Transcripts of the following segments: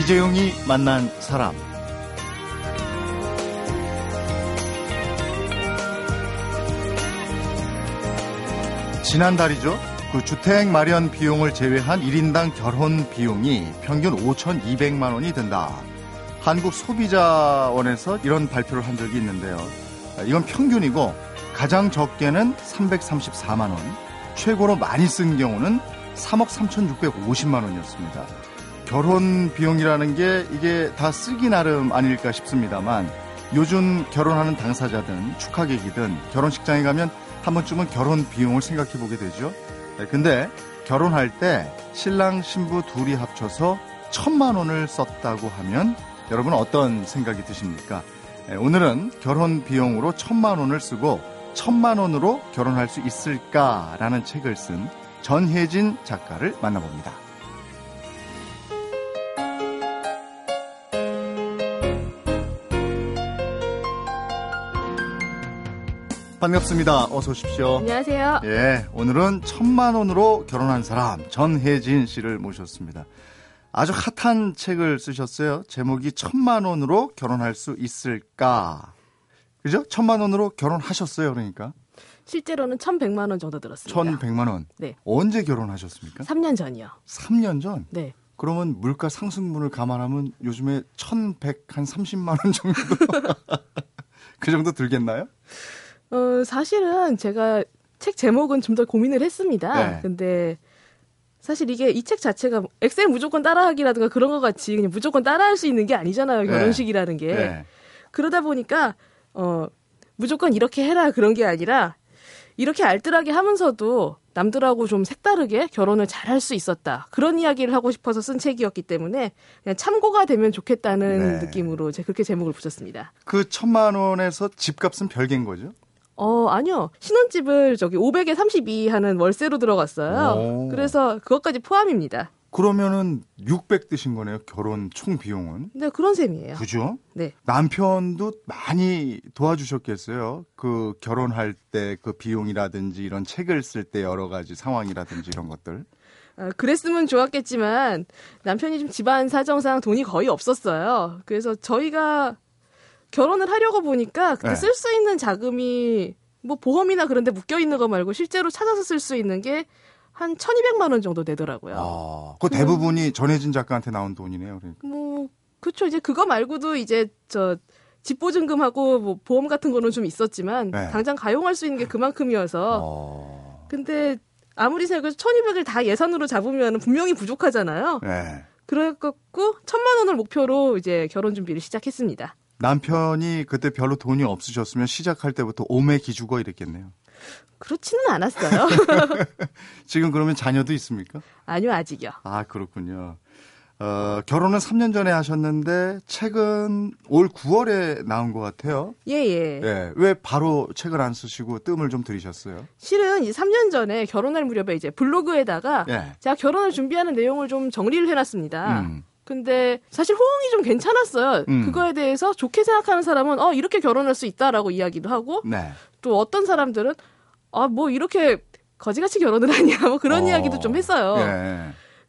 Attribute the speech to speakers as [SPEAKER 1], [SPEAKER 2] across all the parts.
[SPEAKER 1] 이재용이 만난 사람. 지난달이죠. 그 주택 마련 비용을 제외한 1인당 결혼 비용이 평균 5,200만 원이 든다. 한국 소비자원에서 이런 발표를 한 적이 있는데요. 이건 평균이고 가장 적게는 334만 원, 최고로 많이 쓴 경우는 3억 3,650만 원이었습니다. 결혼 비용이라는 게 이게 다 쓰기 나름 아닐까 싶습니다만 요즘 결혼하는 당사자든 축하객이든 결혼식장에 가면 한 번쯤은 결혼 비용을 생각해 보게 되죠. 네, 근데 결혼할 때 신랑 신부 둘이 합쳐서 천만 원을 썼다고 하면 여러분 어떤 생각이 드십니까? 네, 오늘은 결혼 비용으로 천만 원을 쓰고 천만 원으로 결혼할 수 있을까라는 책을 쓴 전혜진 작가를 만나봅니다. 반갑습니다. 어서 오십시오.
[SPEAKER 2] 안녕하세요.
[SPEAKER 1] 예, 오늘은 천만 원으로 결혼한 사람 전혜진 씨를 모셨습니다. 아주 핫한 책을 쓰셨어요. 제목이 천만 원으로 결혼할 수 있을까? 그죠? 천만 원으로 결혼하셨어요, 그러니까.
[SPEAKER 2] 실제로는 1,100만 원 정도 들었습니다.
[SPEAKER 1] 1,100만 원.
[SPEAKER 2] 네.
[SPEAKER 1] 언제 결혼하셨습니까?
[SPEAKER 2] 3년 전이요.
[SPEAKER 1] 3년 전?
[SPEAKER 2] 네.
[SPEAKER 1] 그러면 물가 상승분을 감안하면 요즘에 1,100, 한 30만 원 정도. 그 정도 들겠나요?
[SPEAKER 2] 어, 사실은 제가 책 제목은 좀 더 고민을 했습니다.
[SPEAKER 1] 네.
[SPEAKER 2] 근데 사실 이게 이 책 자체가 엑셀 무조건 따라하기라든가 그런 것 같이 그냥 무조건 따라할 수 있는 게 아니잖아요.
[SPEAKER 1] 네.
[SPEAKER 2] 결혼식이라는 게.
[SPEAKER 1] 네.
[SPEAKER 2] 그러다 보니까 어 무조건 이렇게 해라 그런 게 아니라 이렇게 알뜰하게 하면서도 남들하고 좀 색다르게 결혼을 잘 할 수 있었다. 그런 이야기를 하고 싶어서 쓴 책이었기 때문에 그냥 참고가 되면 좋겠다는
[SPEAKER 1] 네.
[SPEAKER 2] 느낌으로 제가 그렇게 제목을 붙였습니다.
[SPEAKER 1] 그 천만 원에서 집값은 별개인 거죠?
[SPEAKER 2] 어, 아니요. 신혼집을 저기 500에 32 하는 월세로 들어갔어요.
[SPEAKER 1] 오.
[SPEAKER 2] 그래서 그것까지 포함입니다.
[SPEAKER 1] 그러면은 600 드신 거네요. 결혼 총 비용은.
[SPEAKER 2] 네, 그런 셈이에요.
[SPEAKER 1] 그죠?
[SPEAKER 2] 네.
[SPEAKER 1] 남편도 많이 도와주셨겠어요. 그 결혼할 때 그 비용이라든지 이런 책을 쓸 때 여러 가지 상황이라든지 이런 것들.
[SPEAKER 2] 아, 그랬으면 좋았겠지만 남편이 좀 집안 사정상 돈이 거의 없었어요. 그래서 저희가 결혼을 하려고 보니까 그때
[SPEAKER 1] 네.
[SPEAKER 2] 쓸수 있는 자금이 뭐 보험이나 그런 데 묶여 있는 거 말고 실제로 찾아서 쓸 수 있는 게 한 1200만 원 정도 되더라고요.
[SPEAKER 1] 아, 그 대부분이 전혜진 작가한테 나온 돈이네요. 그러니까.
[SPEAKER 2] 뭐 그쵸 이제 그거 말고도 이제 저 집보증금하고 뭐 보험 같은 거는 좀 있었지만
[SPEAKER 1] 네.
[SPEAKER 2] 당장 가용할 수 있는 게 그만큼이어서
[SPEAKER 1] 어.
[SPEAKER 2] 근데 아무리 생각해도 1200을 다 예산으로 잡으면 분명히 부족하잖아요.
[SPEAKER 1] 네.
[SPEAKER 2] 그래갖고 천만 원을 목표로 이제 결혼 준비를 시작했습니다.
[SPEAKER 1] 남편이 그때 별로 돈이 없으셨으면 시작할 때부터 오매 기죽어 이랬겠네요.
[SPEAKER 2] 그렇지는 않았어요.
[SPEAKER 1] 지금 그러면 자녀도 있습니까?
[SPEAKER 2] 아니요 아직이요.
[SPEAKER 1] 아, 그렇군요. 어, 결혼은 3년 전에 하셨는데 책은 올 9월에 나온 것 같아요.
[SPEAKER 2] 예 예.
[SPEAKER 1] 예. 왜 바로 책을 안 쓰시고 뜸을 좀 들이셨어요?
[SPEAKER 2] 실은 이제 3년 전에 결혼할 무렵에 이제 블로그에다가
[SPEAKER 1] 예.
[SPEAKER 2] 제가 결혼을 준비하는 내용을 좀 정리를 해놨습니다.
[SPEAKER 1] 음.
[SPEAKER 2] 근데 사실 호응이 좀 괜찮았어요.
[SPEAKER 1] 음.
[SPEAKER 2] 그거에 대해서 좋게 생각하는 사람은 어 이렇게 결혼할 수 있다라고 이야기도 하고
[SPEAKER 1] 네.
[SPEAKER 2] 또 어떤 사람들은 아 뭐 이렇게 거지같이 결혼을 하냐 뭐 그런
[SPEAKER 1] 어.
[SPEAKER 2] 이야기도 좀 했어요.
[SPEAKER 1] 예.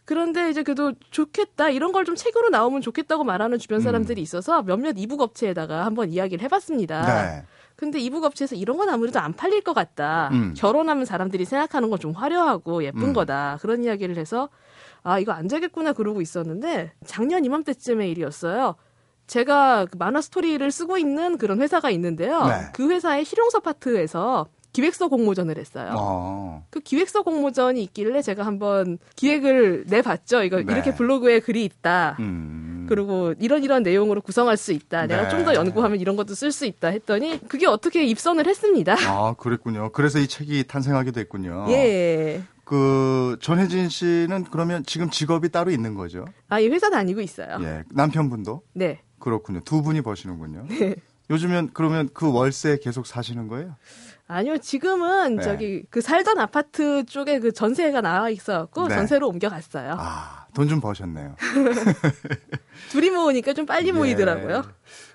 [SPEAKER 2] 그런데 이제 그래도 좋겠다 이런 걸 좀 책으로 나오면 좋겠다고 말하는 주변
[SPEAKER 1] 음.
[SPEAKER 2] 사람들이 있어서 몇몇 이북 업체에다가 한번 이야기를 해봤습니다.
[SPEAKER 1] 네.
[SPEAKER 2] 근데 이북 업체에서 이런 건 아무래도 안 팔릴 것 같다.
[SPEAKER 1] 음.
[SPEAKER 2] 결혼하면 사람들이 생각하는 건 좀 화려하고 예쁜
[SPEAKER 1] 음.
[SPEAKER 2] 거다. 그런 이야기를 해서 아 이거 안 되겠구나 그러고 있었는데 작년 이맘때쯤의 일이었어요. 제가 그 만화 스토리를 쓰고 있는 그런 회사가 있는데요.
[SPEAKER 1] 네.
[SPEAKER 2] 그 회사의 실용서 파트에서 기획서 공모전을 했어요.
[SPEAKER 1] 어.
[SPEAKER 2] 그 기획서 공모전이 있길래 제가 한번 기획을 내봤죠. 이거
[SPEAKER 1] 네.
[SPEAKER 2] 이렇게 블로그에 글이 있다.
[SPEAKER 1] 음.
[SPEAKER 2] 그리고 이런 이런 내용으로 구성할 수 있다. 내가
[SPEAKER 1] 네.
[SPEAKER 2] 좀더 연구하면 이런 것도 쓸 수 있다 했더니 그게 어떻게 입선을 했습니다.
[SPEAKER 1] 아, 그랬군요. 그래서 이 책이 탄생하게 됐군요.
[SPEAKER 2] 예.
[SPEAKER 1] 그 전혜진 씨는 그러면 지금 직업이 따로 있는 거죠?
[SPEAKER 2] 아, 이 회사 다니고 있어요.
[SPEAKER 1] 예. 남편분도
[SPEAKER 2] 네.
[SPEAKER 1] 그렇군요. 두 분이 버시는군요. 요즘엔 그러면 그 월세 계속 사시는 거예요?
[SPEAKER 2] 아니요, 지금은
[SPEAKER 1] 네.
[SPEAKER 2] 저기 그 살던 아파트 쪽에 그 전세가 나와 있어갖고
[SPEAKER 1] 네.
[SPEAKER 2] 전세로 옮겨갔어요.
[SPEAKER 1] 아, 돈 좀 버셨네요.
[SPEAKER 2] 둘이 모으니까 좀 빨리 모이더라고요.
[SPEAKER 1] 예.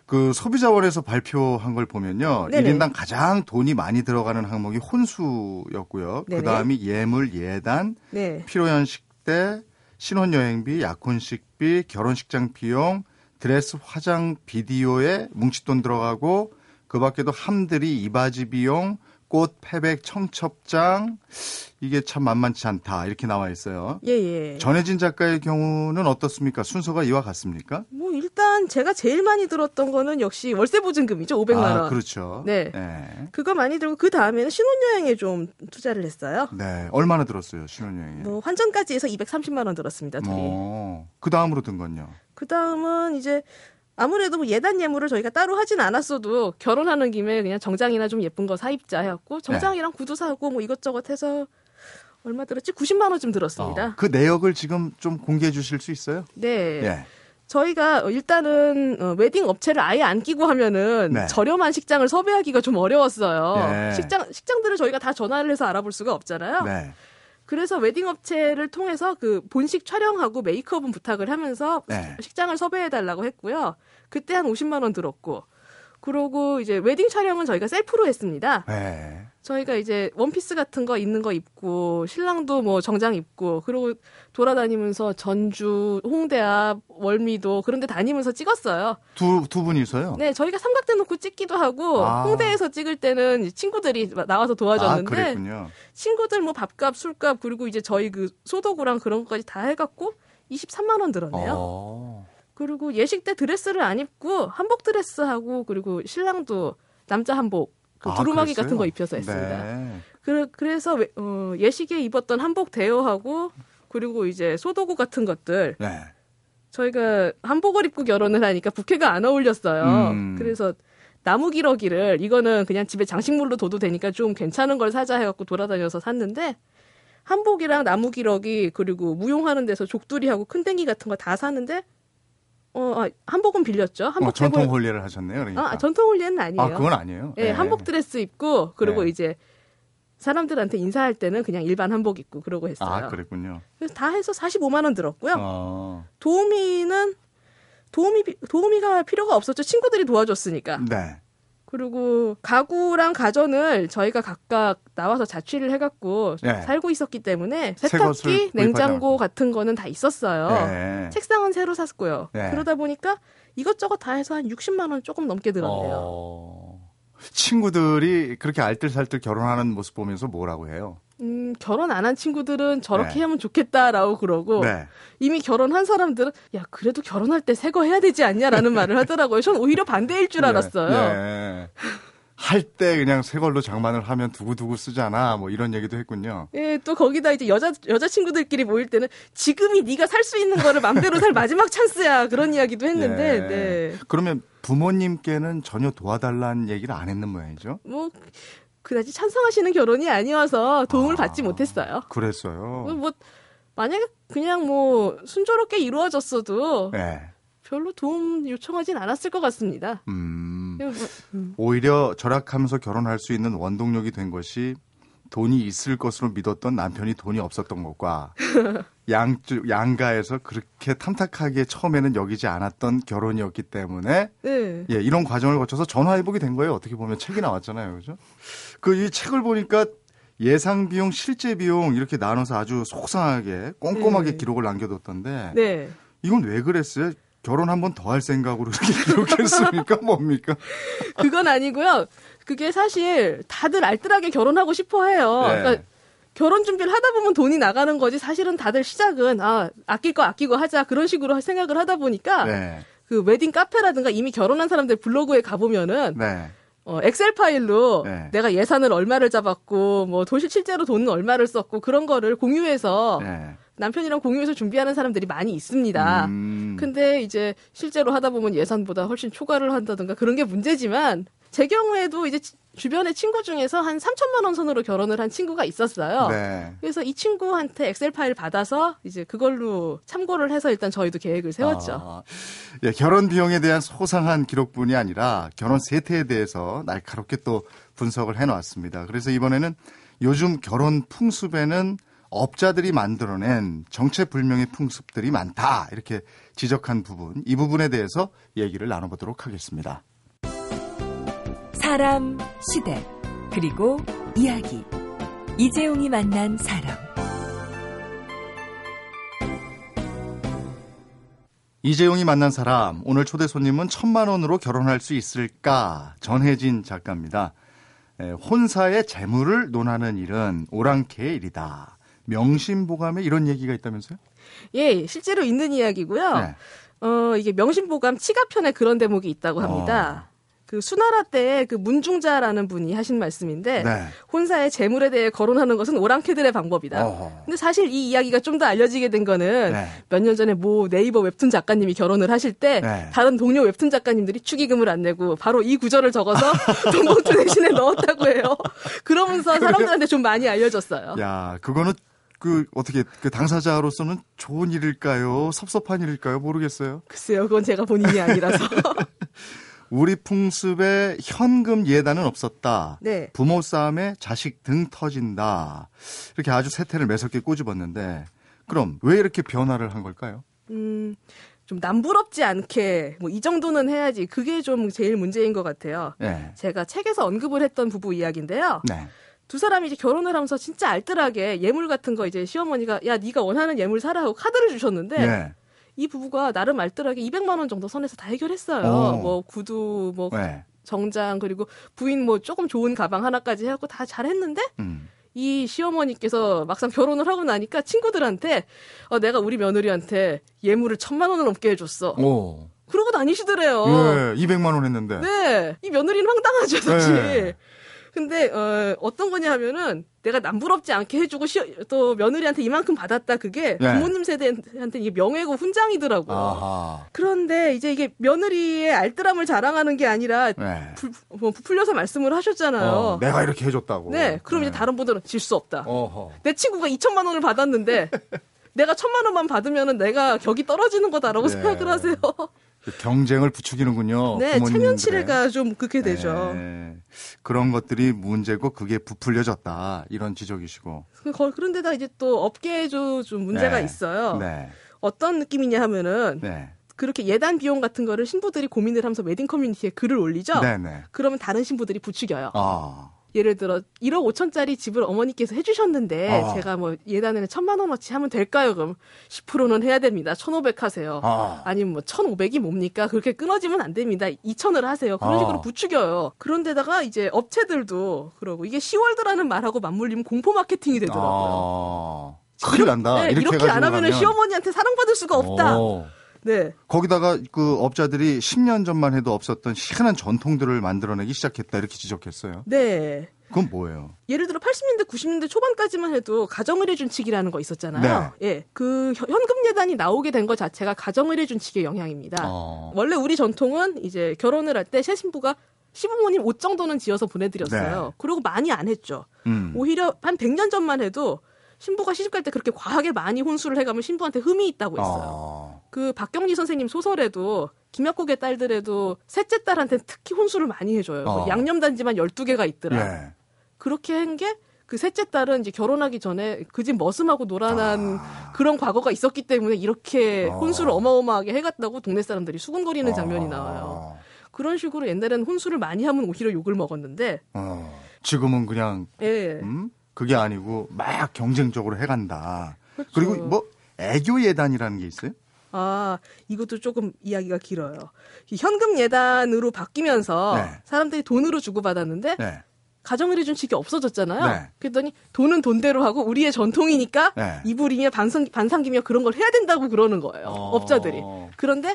[SPEAKER 1] 그 소비자원에서 발표한 걸 보면요.
[SPEAKER 2] 네네.
[SPEAKER 1] 1인당 가장 돈이 많이 들어가는 항목이 혼수였고요.
[SPEAKER 2] 네네.
[SPEAKER 1] 그다음이 예물, 예단,
[SPEAKER 2] 네.
[SPEAKER 1] 필요연식 때 신혼여행비, 약혼식비, 결혼식장 비용, 드레스 화장 비디오에 뭉칫돈 들어가고 그 밖에도 함들이 이바지 비용, 꽃, 패백, 청첩장 이게 참 만만치 않다 이렇게 나와 있어요.
[SPEAKER 2] 예, 예.
[SPEAKER 1] 전혜진 작가의 경우는 어떻습니까? 순서가 이와 같습니까?
[SPEAKER 2] 뭐 일단 제가 제일 많이 들었던 거는 역시 월세 보증금이죠. 500만 원.
[SPEAKER 1] 아, 그렇죠.
[SPEAKER 2] 네.
[SPEAKER 1] 네.
[SPEAKER 2] 그거 많이 들고 그 다음에는 신혼여행에 좀 투자를 했어요.
[SPEAKER 1] 네. 얼마나 들었어요, 신혼여행에?
[SPEAKER 2] 뭐 환전까지 해서 230만 원 들었습니다. 둘이.
[SPEAKER 1] 어, 그 다음으로 든 건요.
[SPEAKER 2] 그 다음은 이제 아무래도 뭐 예단 예물을 저희가 따로 하진 않았어도 결혼하는 김에 그냥 정장이나 좀 예쁜 거 사입자 해갖고 정장이랑 구두 사고 뭐 이것저것 해서 얼마 들었지? 90만 원쯤 들었습니다.
[SPEAKER 1] 어, 그 내역을 지금 좀 공개해 주실 수 있어요?
[SPEAKER 2] 네.
[SPEAKER 1] 예.
[SPEAKER 2] 저희가 일단은 어, 웨딩 업체를 아예 안 끼고 하면은
[SPEAKER 1] 네.
[SPEAKER 2] 저렴한 식장을 섭외하기가 좀 어려웠어요.
[SPEAKER 1] 네.
[SPEAKER 2] 식장 식장들을 저희가 다 전화를 해서 알아볼 수가 없잖아요.
[SPEAKER 1] 네.
[SPEAKER 2] 그래서 웨딩 업체를 통해서 그 본식 촬영하고 메이크업은 부탁을 하면서
[SPEAKER 1] 네.
[SPEAKER 2] 식장을 섭외해 달라고 했고요. 그때 한 50만 원 들었고. 그러고 이제 웨딩 촬영은 저희가 셀프로 했습니다.
[SPEAKER 1] 네.
[SPEAKER 2] 저희가 이제 원피스 같은 거 있는 거 입고 신랑도 뭐 정장 입고 그리고 돌아다니면서 전주, 홍대 앞, 월미도 그런 데 다니면서 찍었어요.
[SPEAKER 1] 두, 두 분이서요?
[SPEAKER 2] 네, 저희가 삼각대 놓고 찍기도 하고
[SPEAKER 1] 아.
[SPEAKER 2] 홍대에서 찍을 때는 친구들이 나와서
[SPEAKER 1] 아,
[SPEAKER 2] 도와줬는데
[SPEAKER 1] 그랬군요.
[SPEAKER 2] 친구들 뭐 밥값, 술값 그리고 이제 저희 그 소도구랑 그런 것까지 다 해갖고 23만 원 들었네요.
[SPEAKER 1] 어.
[SPEAKER 2] 그리고 예식 때 드레스를 안 입고 한복 드레스 하고 그리고 신랑도 남자 한복 그
[SPEAKER 1] 아,
[SPEAKER 2] 두루마기
[SPEAKER 1] 그랬어요?
[SPEAKER 2] 같은 거 입혀서 했습니다.
[SPEAKER 1] 네.
[SPEAKER 2] 그, 그래서 웨- 어, 예식에 입었던 한복 대여하고 그리고 이제 소도구 같은 것들
[SPEAKER 1] 네.
[SPEAKER 2] 저희가 한복을 입고 결혼을 하니까 부케가 안 어울렸어요.
[SPEAKER 1] 음.
[SPEAKER 2] 그래서 나무 기러기를 이거는 그냥 집에 장식물로 둬도 되니까 좀 괜찮은 걸 사자 해갖고 돌아다녀서 샀는데 한복이랑 나무 기러기 그리고 무용하는 데서 족두리하고 큰댕기 같은 거 다 사는데 어 아, 한복은 빌렸죠. 한복
[SPEAKER 1] 어, 전통
[SPEAKER 2] 해볼-
[SPEAKER 1] 혼례를 하셨네요. 그러니까.
[SPEAKER 2] 아 전통 혼례는 아니에요.
[SPEAKER 1] 아, 그건 아니에요.
[SPEAKER 2] 예,
[SPEAKER 1] 네.
[SPEAKER 2] 한복 드레스 입고 그리고
[SPEAKER 1] 네.
[SPEAKER 2] 이제 사람들한테 인사할 때는 그냥 일반 한복 입고 그러고 했어요.
[SPEAKER 1] 아, 그랬군요.
[SPEAKER 2] 그래서 다 해서 45만 원 들었고요.
[SPEAKER 1] 어.
[SPEAKER 2] 도우미는 도우미 도우미가 필요가 없었죠. 친구들이 도와줬으니까.
[SPEAKER 1] 네.
[SPEAKER 2] 그리고 가구랑 가전을 저희가 각각 나와서 자취를 해갖고
[SPEAKER 1] 네.
[SPEAKER 2] 살고 있었기 때문에 세탁기, 냉장고. 같은 거는 다 있었어요.
[SPEAKER 1] 네.
[SPEAKER 2] 책상은 새로 샀고요.
[SPEAKER 1] 네.
[SPEAKER 2] 그러다 보니까 이것저것 다 해서 한 60만 원 조금 넘게 들었네요.
[SPEAKER 1] 어. 친구들이 그렇게 알뜰살뜰 결혼하는 모습 보면서 뭐라고 해요?
[SPEAKER 2] 음, 결혼 안 한 친구들은 저렇게
[SPEAKER 1] 네.
[SPEAKER 2] 하면 좋겠다라고 그러고
[SPEAKER 1] 네.
[SPEAKER 2] 이미 결혼한 사람들은 야 그래도 결혼할 때 새거 해야 되지 않냐라는 말을 하더라고요. 전 오히려 반대일 줄 알았어요.
[SPEAKER 1] 네. 할때 그냥 새 걸로 장만을 하면 두고두고 쓰잖아. 뭐 이런 얘기도 했군요.
[SPEAKER 2] 예, 또 거기다 이제 여자 여자 친구들끼리 모일 때는 지금이 네가 살 수 있는 거를 맘대로 살 마지막 찬스야 그런 이야기도 했는데
[SPEAKER 1] 예.
[SPEAKER 2] 네.
[SPEAKER 1] 그러면 부모님께는 전혀 도와달라는 얘기를 안 했는 모양이죠?
[SPEAKER 2] 뭐 그다지 찬성하시는 결혼이 아니어서 도움을 받지 못했어요.
[SPEAKER 1] 그랬어요.
[SPEAKER 2] 뭐 만약에 그냥 뭐 순조롭게 이루어졌어도
[SPEAKER 1] 네.
[SPEAKER 2] 별로 도움 요청하진 않았을 것 같습니다.
[SPEAKER 1] 음.
[SPEAKER 2] 뭐, 음.
[SPEAKER 1] 오히려 절약하면서 결혼할 수 있는 원동력이 된 것이 돈이 있을 것으로 믿었던 남편이 돈이 없었던 것과 양쪽 양가에서 그렇게 탐탁하게 처음에는 여기지 않았던 결혼이었기 때문에
[SPEAKER 2] 네.
[SPEAKER 1] 예, 이런 과정을 거쳐서 전화해보게 된 거예요. 어떻게 보면 책이 나왔잖아요. 그죠? 그 이 책을 보니까 예상 비용, 실제 비용 이렇게 나눠서 아주 속상하게 꼼꼼하게
[SPEAKER 2] 네.
[SPEAKER 1] 기록을 남겨뒀던데
[SPEAKER 2] 네.
[SPEAKER 1] 이건 왜 그랬어요? 결혼 한 번 더 할 생각으로 이렇게 기록했습니까? 뭡니까?
[SPEAKER 2] 그건 아니고요. 그게 사실 다들 알뜰하게 결혼하고 싶어 해요.
[SPEAKER 1] 네.
[SPEAKER 2] 그러니까 결혼 준비를 하다 보면 돈이 나가는 거지. 사실은 다들 시작은 아 아낄 거 아끼고 하자 그런 식으로 생각을 하다 보니까
[SPEAKER 1] 네.
[SPEAKER 2] 그 웨딩 카페라든가 이미 결혼한 사람들 블로그에 가 보면은
[SPEAKER 1] 네.
[SPEAKER 2] 어, Excel 파일로
[SPEAKER 1] 네.
[SPEAKER 2] 내가 예산을 얼마를 잡았고 뭐 또 실제로 돈은 얼마를 썼고 그런 거를 공유해서
[SPEAKER 1] 네.
[SPEAKER 2] 남편이랑 공유해서 준비하는 사람들이 많이 있습니다.
[SPEAKER 1] 음.
[SPEAKER 2] 근데 이제 실제로 하다 보면 예산보다 훨씬 초과를 한다든가 그런 게 문제지만 제 경우에도 이제 치- 주변의 친구 중에서 한 3천만 원 선으로 결혼을 한 친구가 있었어요.
[SPEAKER 1] 네.
[SPEAKER 2] 그래서 이 친구한테 Excel 파일 받아서 이제 그걸로 참고를 해서 일단 저희도 계획을 세웠죠.
[SPEAKER 1] 아, 예, 결혼 비용에 대한 소상한 기록뿐이 아니라 결혼 세태에 대해서 날카롭게 또 분석을 해놨습니다. 그래서 이번에는 요즘 결혼 풍습에는 업자들이 만들어낸 정체불명의 풍습들이 많다 이렇게 지적한 부분 이 부분에 대해서 얘기를 나눠보도록 하겠습니다.
[SPEAKER 3] 사람, 시대, 그리고 이야기. 이재용이 만난 사람.
[SPEAKER 1] 이재용이 만난 사람 오늘 초대 손님은 천만 원으로 결혼할 수 있을까 전혜진 작가입니다. 에, 혼사의 재물을 논하는 일은 오랑캐의 일이다. 명심보감에 이런 얘기가 있다면서요?
[SPEAKER 2] 예, 실제로 있는 이야기고요.
[SPEAKER 1] 네.
[SPEAKER 2] 어, 이게 명심보감 치가편에 그런 대목이 있다고 합니다. 그 수나라 때 그 문중자라는 분이 하신 말씀인데
[SPEAKER 1] 네.
[SPEAKER 2] 혼사의 재물에 대해 거론하는 것은 오랑캐들의 방법이다.
[SPEAKER 1] 어허.
[SPEAKER 2] 근데 사실 이 이야기가 좀 더 알려지게 된 거는
[SPEAKER 1] 네.
[SPEAKER 2] 몇년 전에 모 네이버 웹툰 작가님이 결혼을 하실 때
[SPEAKER 1] 네.
[SPEAKER 2] 다른 동료 웹툰 작가님들이 축의금을 안 내고 바로 이 구절을 적어서 돈봉투 대신에 넣었다고 해요. 그러면서 사람들한테 좀 많이 알려졌어요.
[SPEAKER 1] 야, 그거는 그 어떻게 그 당사자로서는 좋은 일일까요? 섭섭한 일일까요? 모르겠어요.
[SPEAKER 2] 글쎄요, 그건 제가 본인이 아니라서.
[SPEAKER 1] 우리 풍습에 현금 예단은 없었다.
[SPEAKER 2] 네.
[SPEAKER 1] 부모 싸움에 자식 등 터진다. 이렇게 아주 세태를 매섭게 꼬집었는데 그럼 왜 이렇게 변화를 한 걸까요?
[SPEAKER 2] 음, 좀 남부럽지 않게 뭐 이 정도는 해야지. 그게 좀 제일 문제인 것 같아요.
[SPEAKER 1] 네.
[SPEAKER 2] 제가 책에서 언급을 했던 부부 이야기인데요.
[SPEAKER 1] 네.
[SPEAKER 2] 두 사람이 이제 결혼을 하면서 진짜 알뜰하게 예물 같은 거 이제 시어머니가 야 네가 원하는 예물 사라 하고 카드를 주셨는데
[SPEAKER 1] 네.
[SPEAKER 2] 이 부부가 나름 알뜰하게 200만 원 정도 선에서 다 해결했어요.
[SPEAKER 1] 어.
[SPEAKER 2] 뭐 구두, 뭐
[SPEAKER 1] 네.
[SPEAKER 2] 정장 그리고 부인 뭐 조금 좋은 가방 하나까지 해갖고 다 잘했는데
[SPEAKER 1] 음.
[SPEAKER 2] 이 시어머니께서 막상 결혼을 하고 나니까 친구들한테 어, 내가 우리 며느리한테 예물을 천만 원을 넘게 해줬어.
[SPEAKER 1] 오.
[SPEAKER 2] 그러고 다니시더래요.
[SPEAKER 1] 예, 200만 원 했는데.
[SPEAKER 2] 네, 이 며느리는 황당하죠 사실.
[SPEAKER 1] 네.
[SPEAKER 2] 근데 어, 어떤 거냐 하면은 내가 남부럽지 않게 해주고 시, 또 며느리한테 이만큼 받았다 그게
[SPEAKER 1] 네.
[SPEAKER 2] 부모님 세대한테 이게 명예고 훈장이더라고요.
[SPEAKER 1] 아하.
[SPEAKER 2] 그런데 이제 이게 며느리의 알뜰함을 자랑하는 게 아니라
[SPEAKER 1] 네.
[SPEAKER 2] 불, 뭐 부풀려서 말씀을 하셨잖아요.
[SPEAKER 1] 어, 내가 이렇게 해줬다고.
[SPEAKER 2] 네, 그럼 이제 다른 분들은 질 수 없다.
[SPEAKER 1] 어허.
[SPEAKER 2] 내 친구가 2천만 원을 받았는데 내가 천만 원만 받으면은 내가 격이 떨어지는 거다라고
[SPEAKER 1] 네.
[SPEAKER 2] 생각을 하세요.
[SPEAKER 1] 그 경쟁을 부추기는군요.
[SPEAKER 2] 네. 체면치레가 좀 그렇게 되죠.
[SPEAKER 1] 네. 그런 것들이 문제고 그게 부풀려졌다. 이런 지적이시고.
[SPEAKER 2] 그- 거- 그런데다 이제 또 업계에도 좀 문제가
[SPEAKER 1] 네.
[SPEAKER 2] 있어요.
[SPEAKER 1] 네.
[SPEAKER 2] 어떤 느낌이냐 하면은
[SPEAKER 1] 네.
[SPEAKER 2] 그렇게 예단 비용 같은 거를 신부들이 고민을 하면서 웨딩 커뮤니티에 글을 올리죠.
[SPEAKER 1] 네, 네.
[SPEAKER 2] 그러면 다른 신부들이 부추겨요.
[SPEAKER 1] 아.
[SPEAKER 2] 예를 들어 1억 5천짜리 집을 어머니께서 해주셨는데
[SPEAKER 1] 아.
[SPEAKER 2] 제가 뭐 예단에는 천만 원어치 하면 될까요? 그럼 10%는 해야 됩니다. 1,500 하세요.
[SPEAKER 1] 아.
[SPEAKER 2] 아니면 뭐 1,500이 뭡니까? 그렇게 끊어지면 안 됩니다. 2,000을 하세요. 그런
[SPEAKER 1] 아.
[SPEAKER 2] 식으로 부추겨요. 그런데다가 이제 업체들도 그러고 이게 시월드라는 말하고 맞물리면 공포 마케팅이 되더라고요.
[SPEAKER 1] 아. 큰일 난다.
[SPEAKER 2] 네,
[SPEAKER 1] 이렇게,
[SPEAKER 2] 이렇게, 안 하면. 시어머니한테 사랑받을 수가 없다.
[SPEAKER 1] 오.
[SPEAKER 2] 네.
[SPEAKER 1] 거기다가 그 업자들이 10년 전만 해도 없었던 희한한 전통들을 만들어내기 시작했다 이렇게 지적했어요.
[SPEAKER 2] 네.
[SPEAKER 1] 그건 뭐예요?
[SPEAKER 2] 예를 들어 80년대, 90년대 초반까지만 해도 가정의료준칙이라는 거 있었잖아요.
[SPEAKER 1] 네.
[SPEAKER 2] 예. 그 현- 현금 예단이 나오게 된 것 자체가 가정의료준칙의 영향입니다.
[SPEAKER 1] 어.
[SPEAKER 2] 원래 우리 전통은 이제 결혼을 할 때 새 신부가 시부모님 옷 정도는 지어서 보내드렸어요.
[SPEAKER 1] 네.
[SPEAKER 2] 그리고 많이 안 했죠.
[SPEAKER 1] 음.
[SPEAKER 2] 오히려 한 100년 전만 해도 신부가 시집 갈 때 그렇게 과하게 많이 혼수를 해가면 신부한테 흠이 있다고 했어요.
[SPEAKER 1] 아.
[SPEAKER 2] 그 박경리 선생님 소설에도 김약국의 딸들에도 셋째 딸한테 특히 혼수를 많이 해줘요. 뭐
[SPEAKER 1] 어.
[SPEAKER 2] 양념단지만 12개가 있더라.
[SPEAKER 1] 예.
[SPEAKER 2] 그렇게 한 게 그 셋째 딸은 이제 결혼하기 전에 그 집 머슴하고 놀아난 그런 과거가 있었기 때문에 이렇게
[SPEAKER 1] 아.
[SPEAKER 2] 혼수를 어마어마하게 해갔다고 동네 사람들이 수군거리는 장면이
[SPEAKER 1] 아.
[SPEAKER 2] 나와요. 그런 식으로 옛날에는 혼수를 많이 하면 오히려 욕을 먹었는데,
[SPEAKER 1] 어. 지금은 그냥
[SPEAKER 2] 예.
[SPEAKER 1] 음? 그게 아니고 막 경쟁적으로 해간다.
[SPEAKER 2] 그렇죠.
[SPEAKER 1] 그리고 뭐 애교 예단이라는 게 있어요?
[SPEAKER 2] 아, 이것도 조금 이야기가 길어요. 이 현금 예단으로 바뀌면서
[SPEAKER 1] 네.
[SPEAKER 2] 사람들이 돈으로 주고받았는데,
[SPEAKER 1] 네.
[SPEAKER 2] 가정의료 준칙이 없어졌잖아요.
[SPEAKER 1] 네.
[SPEAKER 2] 그랬더니 돈은 돈대로 하고 우리의 전통이니까
[SPEAKER 1] 네.
[SPEAKER 2] 이불이며 반상, 반상기며 그런 걸 해야 된다고 그러는 거예요.
[SPEAKER 1] 어.
[SPEAKER 2] 업자들이. 그런데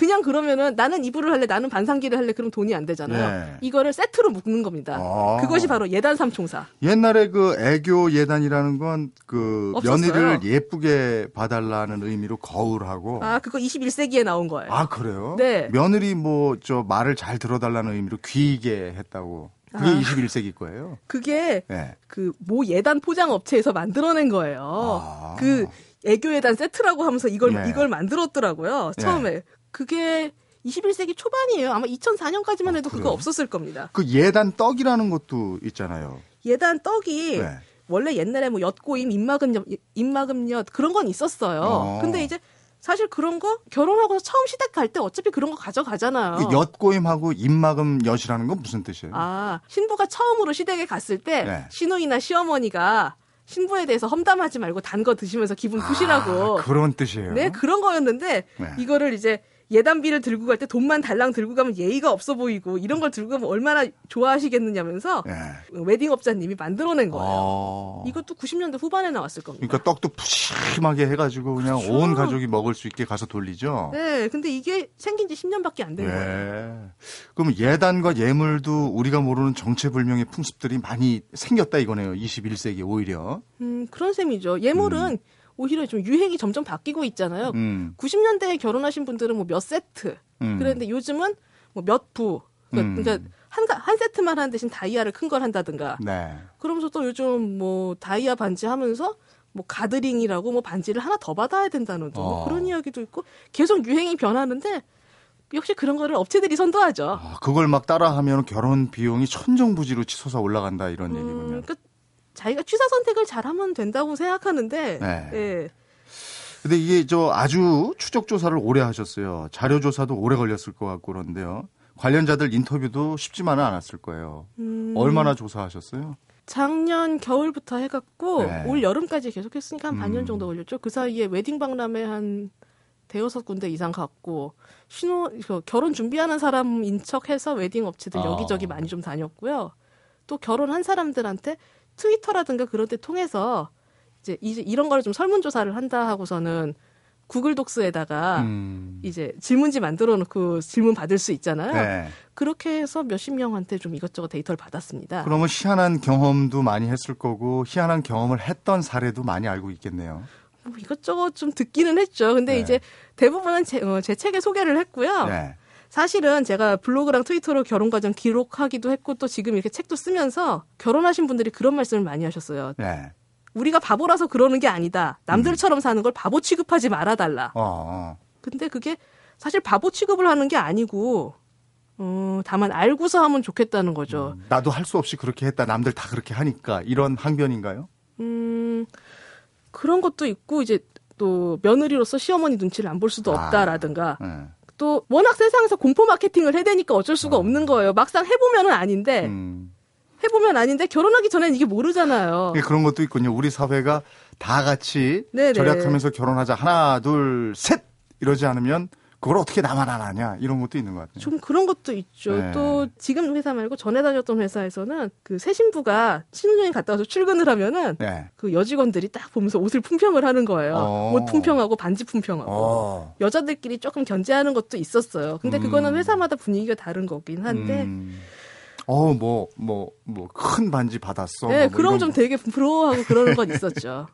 [SPEAKER 2] 그냥 그러면은 나는 이불을 할래, 나는 반상기를 할래, 그럼 돈이 안 되잖아요.
[SPEAKER 1] 네.
[SPEAKER 2] 이거를 세트로 묶는 겁니다.
[SPEAKER 1] 어.
[SPEAKER 2] 그것이 바로 예단 삼총사.
[SPEAKER 1] 옛날에 그 애교 예단이라는 건 그. 며느리를 예쁘게 봐달라는 의미로 거울하고
[SPEAKER 2] 아, 그거 21세기에 나온 거예요.
[SPEAKER 1] 아, 그래요?
[SPEAKER 2] 네.
[SPEAKER 1] 며느리 뭐 저 말을 잘 들어달라는 의미로 귀이게 했다고. 그게
[SPEAKER 2] 아.
[SPEAKER 1] 21세기 거예요.
[SPEAKER 2] 그게
[SPEAKER 1] 네.
[SPEAKER 2] 그모 예단 포장 업체에서 만들어낸 거예요.
[SPEAKER 1] 아.
[SPEAKER 2] 그 애교 예단 세트라고 하면서 이걸
[SPEAKER 1] 네.
[SPEAKER 2] 이걸 만들었더라고요. 처음에 그게 21세기 초반이에요. 아마 2004년까지만 해도 그거
[SPEAKER 1] 그래요?
[SPEAKER 2] 없었을 겁니다.
[SPEAKER 1] 그 예단 떡이라는 것도 있잖아요.
[SPEAKER 2] 예단 떡이
[SPEAKER 1] 네.
[SPEAKER 2] 원래 옛날에 뭐 엿고임, 입막음엿, 입막음엿 그런 건 있었어요.
[SPEAKER 1] 어.
[SPEAKER 2] 근데 이제 사실 그런 거 결혼하고 처음 시댁 갈 때 어차피 그런 거 가져가잖아요.
[SPEAKER 1] 그 엿고임하고 입막음 엿이라는 건 무슨 뜻이에요?
[SPEAKER 2] 아, 신부가 처음으로 시댁에 갔을 때
[SPEAKER 1] 네.
[SPEAKER 2] 시누이나 시어머니가 신부에 대해서 험담하지 말고 단 거 드시면서 기분 푸시라고.
[SPEAKER 1] 아, 그런 뜻이에요.
[SPEAKER 2] 네, 그런 거였는데
[SPEAKER 1] 네.
[SPEAKER 2] 이거를 이제 예단비를 들고 갈 때 돈만 달랑 들고 가면 예의가 없어 보이고 이런 걸 들고 가면 얼마나 좋아하시겠느냐면서
[SPEAKER 1] 네.
[SPEAKER 2] 웨딩 업자님이 만들어낸 거예요.
[SPEAKER 1] 어.
[SPEAKER 2] 이것도 90년대 후반에 나왔을 겁니다.
[SPEAKER 1] 그러니까 떡도 푸짐하게 해가지고 그냥
[SPEAKER 2] 그렇죠.
[SPEAKER 1] 온 가족이 먹을 수 있게 가서 돌리죠.
[SPEAKER 2] 네, 근데 이게 생긴 지 10년밖에 안된 거예요.
[SPEAKER 1] 네. 그럼 예단과 예물도 우리가 모르는 정체불명의 풍습들이 많이 생겼다 이거네요. 21세기 오히려.
[SPEAKER 2] 음, 그런 셈이죠. 예물은 오히려 좀 유행이 점점 바뀌고 있잖아요.
[SPEAKER 1] 음.
[SPEAKER 2] 90년대에 결혼하신 분들은 뭐 몇 세트.
[SPEAKER 1] 음.
[SPEAKER 2] 그랬는데 요즘은 뭐 몇 부. 그러니까,
[SPEAKER 1] 음.
[SPEAKER 2] 그러니까 한, 가- 한 세트만 하는 대신 다이아를 큰 걸 한다든가.
[SPEAKER 1] 네.
[SPEAKER 2] 그러면서 또 요즘 뭐 다이아 반지 하면서 뭐 가드링이라고 뭐 반지를 하나 더 받아야 된다는 또 뭐
[SPEAKER 1] 어.
[SPEAKER 2] 그런 이야기도 있고 계속 유행이 변하는데 역시 그런 거를 업체들이 선도하죠.
[SPEAKER 1] 아, 그걸 막 따라하면 결혼 비용이 천정부지로 치솟아 올라간다 이런
[SPEAKER 2] 음,
[SPEAKER 1] 얘기군요.
[SPEAKER 2] 그러니까 자기가 취사 선택을 잘하면 된다고 생각하는데
[SPEAKER 1] 네.
[SPEAKER 2] 예.
[SPEAKER 1] 근데 이게 저 아주 추적 조사를 오래 하셨어요. 자료 조사도 오래 걸렸을 것 같고 그런데요. 관련자들 인터뷰도 쉽지만은 않았을 거예요.
[SPEAKER 2] 음,
[SPEAKER 1] 얼마나 조사하셨어요?
[SPEAKER 2] 작년 겨울부터 해갖고
[SPEAKER 1] 네.
[SPEAKER 2] 올 여름까지 계속했으니까 한 반년
[SPEAKER 1] 음.
[SPEAKER 2] 정도 걸렸죠. 그 사이에 웨딩 박람회 한 대여섯 군데 이상 갔고 신혼 그 결혼 준비하는 사람 인 척해서 웨딩 업체들
[SPEAKER 1] 아.
[SPEAKER 2] 여기저기 많이 좀 다녔고요. 또 결혼한 사람들한테 Twitter라든가 그런 데 통해서 이제 이제 이런 거를 좀 설문조사를 한다 하고서는 Google Docs에다가
[SPEAKER 1] 음.
[SPEAKER 2] 이제 질문지 만들어 놓고 질문 받을 수 있잖아요.
[SPEAKER 1] 네.
[SPEAKER 2] 그렇게 해서 몇십 명한테 좀 이것저것 데이터를 받았습니다.
[SPEAKER 1] 그러면 희한한 경험도 많이 했을 거고 희한한 경험을 했던 사례도 많이 알고 있겠네요.
[SPEAKER 2] 뭐 이것저것 좀 듣기는 했죠. 근데
[SPEAKER 1] 네.
[SPEAKER 2] 이제 대부분은 제, 어, 제 책에 소개를 했고요.
[SPEAKER 1] 네.
[SPEAKER 2] 사실은 제가 블로그랑 트위터로 결혼 과정 기록하기도 했고 또 지금 이렇게 책도 쓰면서 결혼하신 분들이 그런 말씀을 많이 하셨어요.
[SPEAKER 1] 네.
[SPEAKER 2] 우리가 바보라서 그러는 게 아니다. 남들처럼 사는 걸 바보 취급하지 말아달라.
[SPEAKER 1] 어, 어.
[SPEAKER 2] 근데 그게 사실 바보 취급을 하는 게 아니고 어, 다만 알고서 하면 좋겠다는 거죠.
[SPEAKER 1] 나도 할 수 없이 그렇게 했다. 남들 다 그렇게 하니까 이런 항변인가요?
[SPEAKER 2] 음, 그런 것도 있고 이제 또 며느리로서 시어머니 눈치를 안 볼 수도
[SPEAKER 1] 아.
[SPEAKER 2] 없다라든가
[SPEAKER 1] 네.
[SPEAKER 2] 또 워낙 세상에서 공포 마케팅을 해대니까 어쩔 수가 없는 거예요. 막상 해보면은 아닌데
[SPEAKER 1] 음.
[SPEAKER 2] 해보면 아닌데 결혼하기 전엔 이게 모르잖아요.
[SPEAKER 1] 예, 그런 것도 있군요. 우리 사회가 다 같이
[SPEAKER 2] 네네.
[SPEAKER 1] 절약하면서 결혼하자. 하나, 둘, 셋! 이러지 않으면 그걸 어떻게 나만 안 하냐. 이런 것도 있는 것 같아요.
[SPEAKER 2] 좀 그런 것도 있죠.
[SPEAKER 1] 네.
[SPEAKER 2] 또 지금 회사 말고 전에 다녔던 회사에서는 그 새 신부가 신혼여행 갔다 와서 출근을 하면은
[SPEAKER 1] 네.
[SPEAKER 2] 그 여직원들이 딱 보면서 옷을 품평을 하는 거예요.
[SPEAKER 1] 어.
[SPEAKER 2] 옷 품평하고 반지 품평하고.
[SPEAKER 1] 어.
[SPEAKER 2] 여자들끼리 조금 견제하는 것도 있었어요. 근데
[SPEAKER 1] 음.
[SPEAKER 2] 그거는 회사마다 분위기가 다른 거긴 한데.
[SPEAKER 1] 음. 어, 뭐, 뭐, 뭐, 큰 반지 받았어.
[SPEAKER 2] 네,
[SPEAKER 1] 뭐
[SPEAKER 2] 그럼
[SPEAKER 1] 이런
[SPEAKER 2] 좀
[SPEAKER 1] 거.
[SPEAKER 2] 되게 부러워하고 그러는 건 있었죠.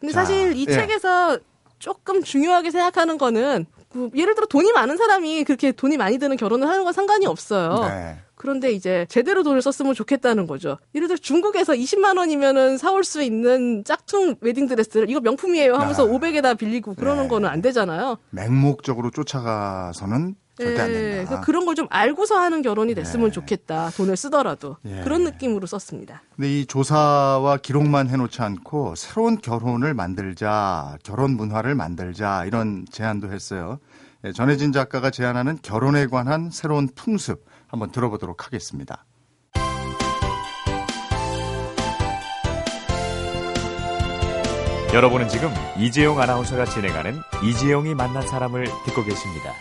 [SPEAKER 2] 근데
[SPEAKER 1] 자,
[SPEAKER 2] 사실 이
[SPEAKER 1] 예.
[SPEAKER 2] 책에서 조금 중요하게 생각하는 거는 그 예를 들어 돈이 많은 사람이 그렇게 돈이 많이 드는 결혼을 하는 건 상관이 없어요.
[SPEAKER 1] 네.
[SPEAKER 2] 그런데 이제 제대로 돈을 썼으면 좋겠다는 거죠. 예를 들어 중국에서 20만 원이면은 사올 수 있는 짝퉁 웨딩 드레스를 이거 명품이에요 하면서
[SPEAKER 1] 아.
[SPEAKER 2] 500에다 빌리고 그러는
[SPEAKER 1] 네.
[SPEAKER 2] 거는 안 되잖아요.
[SPEAKER 1] 맹목적으로 쫓아가서는 절대 안
[SPEAKER 2] 예,
[SPEAKER 1] 된다.
[SPEAKER 2] 그런 걸 좀 알고서 하는 결혼이 됐으면
[SPEAKER 1] 네.
[SPEAKER 2] 좋겠다. 돈을 쓰더라도
[SPEAKER 1] 예.
[SPEAKER 2] 그런 느낌으로 썼습니다.
[SPEAKER 1] 근데 이 조사와 기록만 해놓지 않고 새로운 결혼을 만들자, 결혼 문화를 만들자 이런 제안도 했어요. 예, 전혜진 작가가 제안하는 결혼에 관한 새로운 풍습 한번 들어보도록 하겠습니다.
[SPEAKER 4] 여러분은 지금 이재용 아나운서가 진행하는 이재용이 만난 사람을 듣고 계십니다.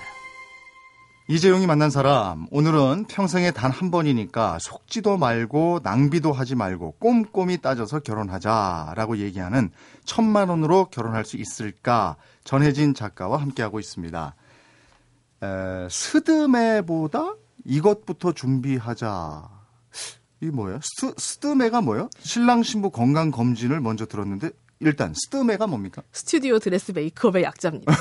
[SPEAKER 1] 이재용이 만난 사람, 오늘은 평생에 단 한 번이니까 속지도 말고 낭비도 하지 말고 꼼꼼히 따져서 결혼하자라고 얘기하는 천만 원으로 결혼할 수 있을까? 전혜진 작가와 함께하고 있습니다. 에, 스드메보다 이것부터 준비하자. 이 뭐예요? 스, 스드메가 뭐예요? 신랑 신부 건강 검진을 먼저 들었는데 일단 스드메가 뭡니까?
[SPEAKER 2] 스튜디오 드레스 메이크업의 약자입니다.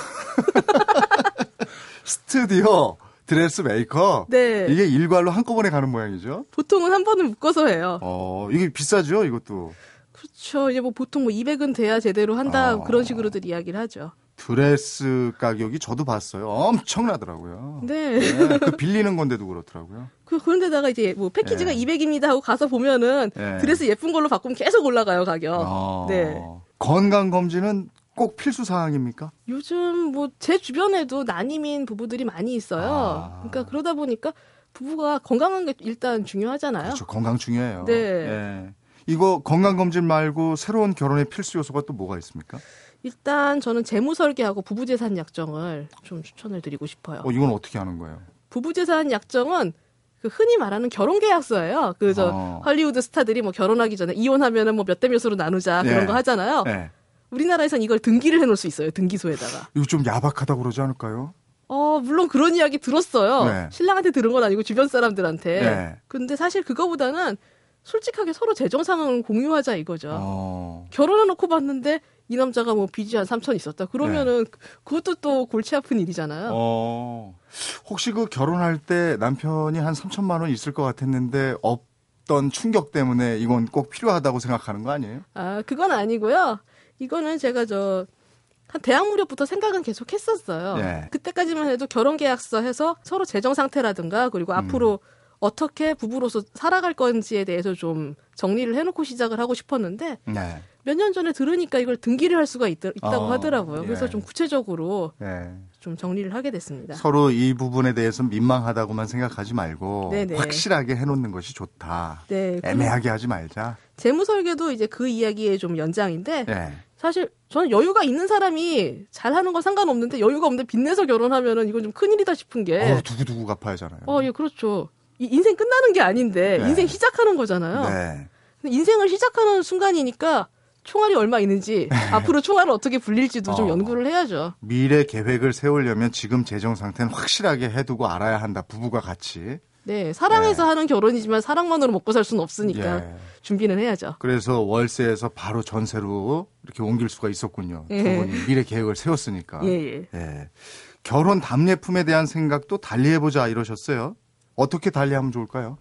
[SPEAKER 1] 스튜디오 드레스 메이크업.
[SPEAKER 2] 네.
[SPEAKER 1] 이게 일괄로 한꺼번에 가는 모양이죠.
[SPEAKER 2] 보통은 한 번은 묶어서 해요.
[SPEAKER 1] 어, 이게 비싸죠, 이것도.
[SPEAKER 2] 그렇죠. 이제 뭐 보통 뭐 200은 돼야 제대로 한다
[SPEAKER 1] 어.
[SPEAKER 2] 그런 식으로들 이야기를 하죠.
[SPEAKER 1] 드레스 가격이 저도 봤어요. 엄청나더라고요.
[SPEAKER 2] 네.
[SPEAKER 1] 네, 그 빌리는 건데도 그렇더라고요.
[SPEAKER 2] 그 그런데다가 이제 뭐 패키지가
[SPEAKER 1] 네.
[SPEAKER 2] 200입니다 하고 가서 보면은
[SPEAKER 1] 네.
[SPEAKER 2] 드레스 예쁜 걸로 바꾸면 계속 올라가요 가격.
[SPEAKER 1] 어,
[SPEAKER 2] 네.
[SPEAKER 1] 건강 검진은 꼭 필수 사항입니까?
[SPEAKER 2] 요즘 뭐 제 주변에도 난임인 부부들이 많이 있어요.
[SPEAKER 1] 아.
[SPEAKER 2] 그러니까 그러다 보니까 부부가 건강한 게 일단 중요하잖아요.
[SPEAKER 1] 그렇죠. 건강 중요해요.
[SPEAKER 2] 네.
[SPEAKER 1] 예. 이거 건강검진 말고 새로운 결혼의 필수 요소가 또 뭐가 있습니까?
[SPEAKER 2] 일단 저는 재무 설계하고 부부 재산 약정을 좀 추천을 드리고 싶어요.
[SPEAKER 1] 어, 이건 어떻게 하는 거예요?
[SPEAKER 2] 부부 재산 약정은 그 흔히 말하는 결혼 계약서예요. 그저
[SPEAKER 1] 어.
[SPEAKER 2] 헐리우드 스타들이 뭐 결혼하기 전에 이혼하면은 뭐 몇 대 몇으로 나누자 그런
[SPEAKER 1] 예.
[SPEAKER 2] 거 하잖아요.
[SPEAKER 1] 네.
[SPEAKER 2] 우리나라에선 이걸 등기를 해놓을 수 있어요. 등기소에다가.
[SPEAKER 1] 이거 좀 야박하다고 그러지 않을까요?
[SPEAKER 2] 어 물론 그런 이야기 들었어요.
[SPEAKER 1] 네.
[SPEAKER 2] 신랑한테 들은 건 아니고 주변 사람들한테.
[SPEAKER 1] 네.
[SPEAKER 2] 근데 사실 그거보다는 솔직하게 서로 재정 상황을 공유하자 이거죠.
[SPEAKER 1] 어.
[SPEAKER 2] 결혼해놓고 봤는데 이 남자가 뭐 빚이 한 3천 있었다. 그러면은
[SPEAKER 1] 네.
[SPEAKER 2] 그것도 또 골치 아픈 일이잖아요.
[SPEAKER 1] 어. 혹시 그 결혼할 때 남편이 한 3천만 원 있을 것 같았는데 없던 충격 때문에 이건 꼭 필요하다고 생각하는 거 아니에요?
[SPEAKER 2] 아, 그건 아니고요. 이거는 제가 저, 한 대학 무렵부터 생각은 계속 했었어요.
[SPEAKER 1] 네.
[SPEAKER 2] 그때까지만 해도 결혼 계약서 해서 서로 재정 상태라든가 그리고 앞으로 어떻게 부부로서 살아갈 건지에 대해서 좀 정리를 해놓고 시작을 하고 싶었는데
[SPEAKER 1] 네.
[SPEAKER 2] 몇년 전에 들으니까 이걸 등기를 할 수가 있, 다고
[SPEAKER 1] 어,
[SPEAKER 2] 하더라고요. 그래서
[SPEAKER 1] 예.
[SPEAKER 2] 좀 구체적으로
[SPEAKER 1] 네.
[SPEAKER 2] 좀 정리를 하게 됐습니다.
[SPEAKER 1] 서로 이 부분에 대해서 민망하다고만 생각하지 말고
[SPEAKER 2] 네네.
[SPEAKER 1] 확실하게 해놓는 것이 좋다.
[SPEAKER 2] 네. 그
[SPEAKER 1] 애매하게 하지 말자.
[SPEAKER 2] 재무 설계도 이제 그 이야기의 좀 연장인데
[SPEAKER 1] 네.
[SPEAKER 2] 사실 저는 여유가 있는 사람이 잘하는 건 상관없는데 여유가 없는데 빚내서 결혼하면은 이건 좀 큰일이다 싶은 게
[SPEAKER 1] 어, 두고두고 갚아야잖아요.
[SPEAKER 2] 어, 예, 그렇죠. 이 인생 끝나는 게 아닌데
[SPEAKER 1] 네.
[SPEAKER 2] 인생 시작하는 거잖아요.
[SPEAKER 1] 네.
[SPEAKER 2] 근데 인생을 시작하는 순간이니까 총알이 얼마 있는지 앞으로 총알을 어떻게 불릴지도 좀
[SPEAKER 1] 어.
[SPEAKER 2] 연구를 해야죠.
[SPEAKER 1] 미래 계획을 세우려면 지금 재정 상태는 확실하게 해두고 알아야 한다. 부부가 같이.
[SPEAKER 2] 네, 사랑해서 하는 결혼이지만 사랑만으로 먹고 살 수는 없으니까
[SPEAKER 1] 예.
[SPEAKER 2] 준비는 해야죠.
[SPEAKER 1] 그래서 월세에서 바로 전세로 이렇게 옮길 수가 있었군요. 두
[SPEAKER 2] 예.
[SPEAKER 1] 분이 미래 계획을 세웠으니까.
[SPEAKER 2] 예, 예.
[SPEAKER 1] 예. 결혼 답례품에 대한 생각도 달리해보자 이러셨어요. 어떻게 달리하면 좋을까요?